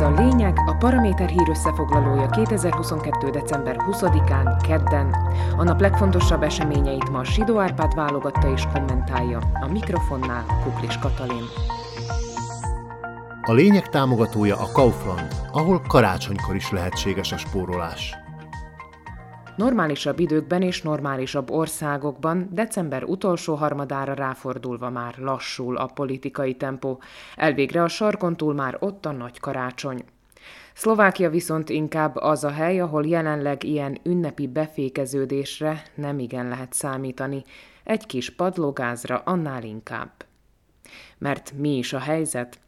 Ez a lényeg, a Paraméter hír összefoglalója 2022. december 20-án, kedden. A nap legfontosabb eseményeit ma Sidó Árpád válogatta és kommentálja. A mikrofonnál Kuklis Katalin. A lényeg támogatója a Kaufland, ahol karácsonykor is lehetséges a spórolás. Normálisabb időkben és normálisabb országokban december utolsó harmadára ráfordulva már lassul a politikai tempó. Elvégre a sarkon túl már ott a nagy karácsony. Szlovákia viszont inkább az a hely, ahol jelenleg ilyen ünnepi befékeződésre nem igen lehet számítani, egy kis padlógázra annál inkább. Mert mi is a helyzet?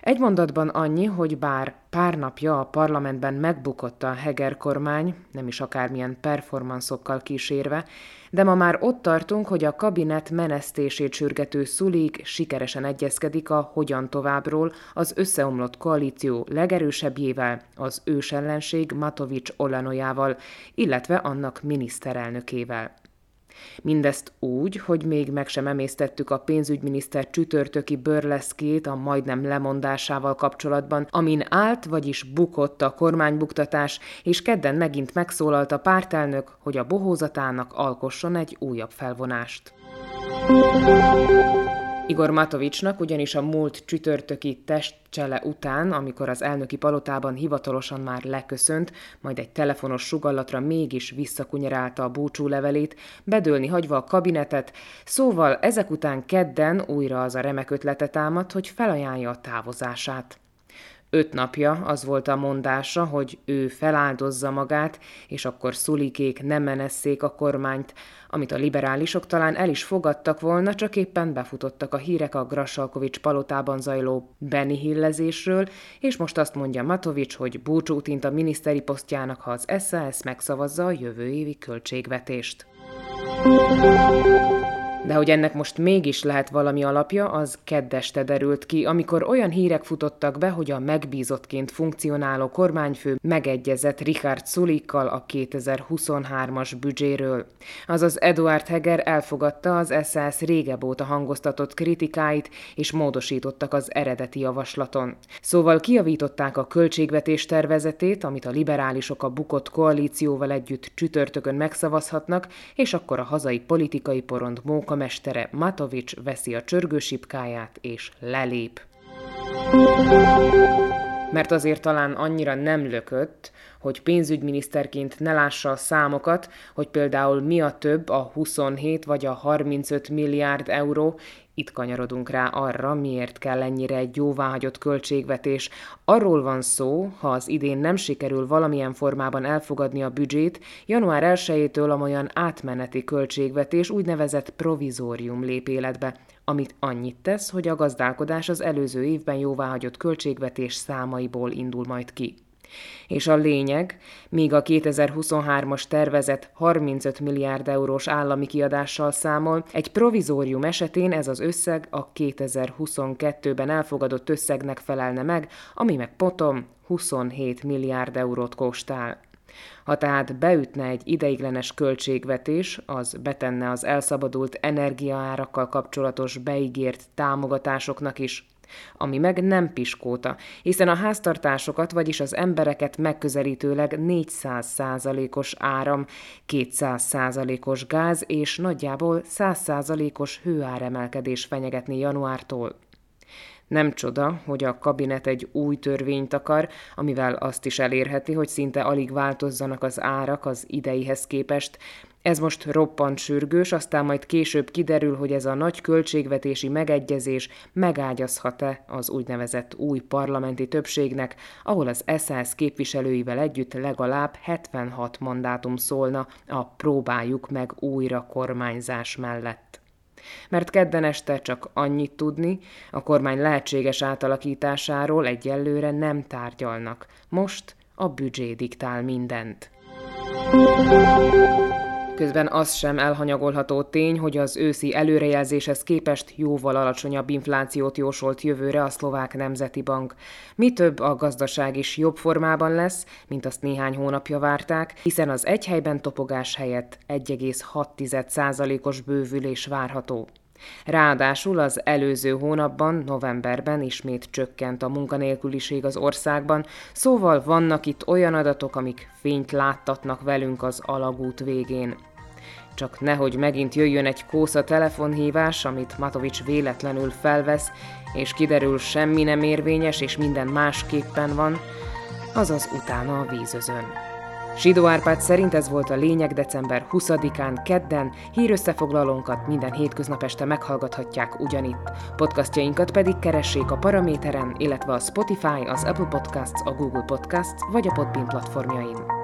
Egy mondatban annyi, hogy bár pár napja a parlamentben megbukott a Heger kormány, nem is akármilyen performanszokkal kísérve, de ma már ott tartunk, hogy a kabinet menesztését sürgető szulik sikeresen egyezkedik a hogyan továbbról az összeomlott koalíció legerősebbjével, az ősellenség Matovics Olanoyával, illetve annak miniszterelnökével. Mindezt úgy, hogy még meg sem emésztettük a pénzügyminiszter csütörtöki bőrleszkét a majdnem lemondásával kapcsolatban, amin állt, vagyis bukott a kormánybuktatás, és kedden megint megszólalt a pártelnök, hogy a bohózatának alkosson egy újabb felvonást. Igor Matovicsnak ugyanis a múlt csütörtöki testcsele után, amikor az elnöki palotában hivatalosan már leköszönt, majd egy telefonos sugallatra mégis visszakunyerálta a búcsú levelét, bedőlni hagyva a kabinetet, szóval ezek után kedden újra az a remek ötlete támadt, hogy felajánlja a távozását. Öt napja az volt a mondása, hogy ő feláldozza magát, és akkor szulikék nem menesszék a kormányt, amit a liberálisok talán el is fogadtak volna, csak éppen befutottak a hírek a Grassalkovics palotában zajló Benny Hillezésről, és most azt mondja Matovics, hogy búcsút int a miniszteri posztjának, ha az SAS megszavazza a jövő évi költségvetést. De hogy ennek most mégis lehet valami alapja, az keddeste derült ki, amikor olyan hírek futottak be, hogy a megbízottként funkcionáló kormányfő megegyezett Richard Sulikkal a 2023-as büdzséről. Azaz Eduard Heger elfogadta az SS régebb óta hangoztatott kritikáit, és módosítottak az eredeti javaslaton. Szóval kiavították a költségvetés tervezetét, amit a liberálisok a bukott koalícióval együtt csütörtökön megszavazhatnak, és akkor a hazai politikai porond móka mestere Matovics veszi a csörgősipkáját és lelép. Mert azért talán annyira nem lökött, hogy pénzügyminiszterként ne lássa a számokat, hogy például mi a több a 27 vagy a 35 milliárd euró, itt kanyarodunk rá arra, miért kell ennyire egy jóváhagyott költségvetés. Arról van szó, ha az idén nem sikerül valamilyen formában elfogadni a büdzsét, január 1-től amolyan átmeneti költségvetés úgynevezett provizórium lép életbe, amit annyit tesz, hogy a gazdálkodás az előző évben jóváhagyott költségvetés számaiból indul majd ki. És a lényeg, míg a 2023-as tervezet 35 milliárd eurós állami kiadással számol, egy provizórium esetén ez az összeg a 2022-ben elfogadott összegnek felelne meg, ami meg potom 27 milliárd eurót kóstál. Ha tehát beütne egy ideiglenes költségvetés, az betenne az elszabadult energiaárakkal kapcsolatos beígért támogatásoknak is ami meg nem piskóta, hiszen a háztartásokat, vagyis az embereket megközelítőleg 400 százalékos áram, 200 százalékos gáz és nagyjából 100 százalékos hőáremelkedés fenyegetni januártól. Nem csoda, hogy a kabinet egy új törvényt akar, amivel azt is elérheti, hogy szinte alig változzanak az árak az ideihez képest, ez most roppant sürgős, aztán majd később kiderül, hogy ez a nagy költségvetési megegyezés megágyazhat-e az úgynevezett új parlamenti többségnek, ahol az SZSZ képviselőivel együtt legalább 76 mandátum szólna a próbáljuk meg újra kormányzás mellett. Mert kedden este csak annyit tudni, a kormány lehetséges átalakításáról egyelőre nem tárgyalnak. Most a büdzsé diktál mindent. Közben az sem elhanyagolható tény, hogy az őszi előrejelzéshez képest jóval alacsonyabb inflációt jósolt jövőre a szlovák nemzeti bank. Mi több, a gazdaság is jobb formában lesz, mint azt néhány hónapja várták, hiszen az egy helyben topogás helyett 1,6%-os bővülés várható. Ráadásul az előző hónapban, novemberben ismét csökkent a munkanélküliség az országban, szóval vannak itt olyan adatok, amik fényt láttatnak velünk az alagút végén. Csak nehogy megint jöjjön egy kósza telefonhívás, amit Matovics véletlenül felvesz, és kiderül semmi nem érvényes, és minden másképpen van, azaz utána a vízözön. Sidó Árpád szerint ez volt a lényeg december 20-án, kedden, hírösszefoglalónkat minden hétköznap este meghallgathatják ugyanitt. Podcastjainkat pedig keressék a Paraméteren, illetve a Spotify, az Apple Podcasts, a Google Podcasts vagy a Podbean platformjain.